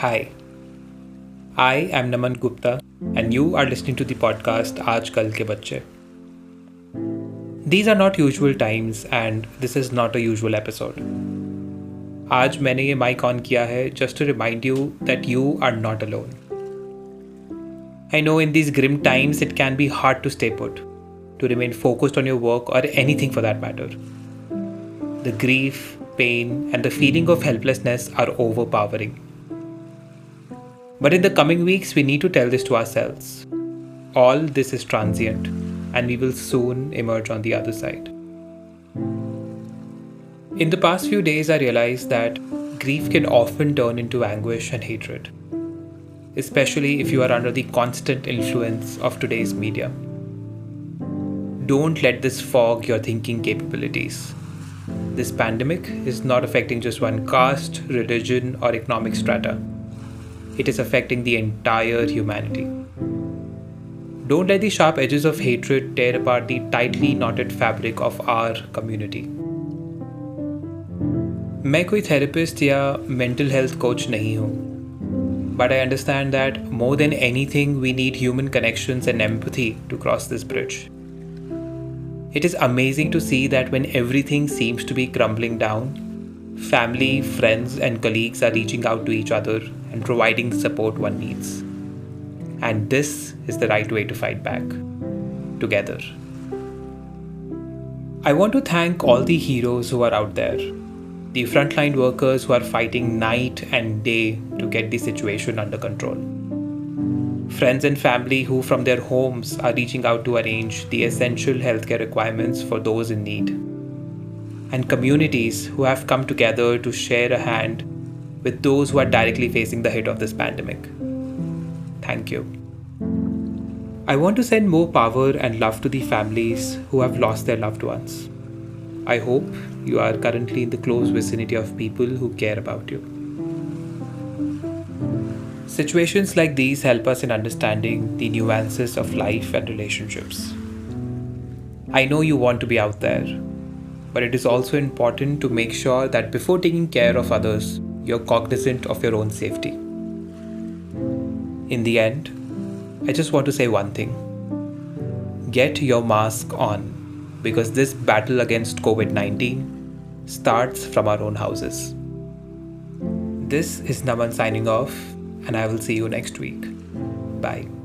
Hi, I am Naman Gupta, and you are listening to the podcast Aaj Kal Ke Bacche. These are not usual times, and this is not a usual episode. आज मैंने ये mic on किया है just to remind you that you are not alone. I know in these grim times it can be hard to stay put, to remain focused on your work or anything for that matter. The grief, pain, and the feeling of helplessness are overpowering. But in the coming weeks, we need to tell this to ourselves. All this is transient, and we will soon emerge on the other side. In the past few days, I realized that grief can often turn into anguish and hatred, especially if you are under the constant influence of today's media. Don't let this fog your thinking capabilities. This pandemic is not affecting just one caste, religion, or economic strata it is affecting the entire humanity. Don't let the sharp edges of hatred tear apart the tightly knotted fabric of our community. मैं कोई therapist या mental health coach नहीं हूँ but I understand that more than anything, we need human connections and empathy to cross this bridge. It is amazing to see that when everything seems to be crumbling down, family, friends, and colleagues are reaching out to each other and providing the support one needs. And this is the right way to fight back. Together. I want to thank all the heroes who are out there, the frontline workers who are fighting night and day to get the situation under control. Friends and family who, from their homes, are reaching out to arrange the essential healthcare requirements for those in need. And communities who have come together to share a hand with those who are directly facing the hit of this pandemic. Thank you. I want to send more power and love to the families who have lost their loved ones. I hope you are currently in the close vicinity of people who care about you. Situations like these help us in understanding the nuances of life and relationships. I know you want to be out there, but it is also important to make sure that before taking care of others, you're cognizant of your own safety. In the end, I just want to say one thing get your mask on because this battle against COVID 19 starts from our own houses. This is Naman signing off, and I will see you next week. Bye.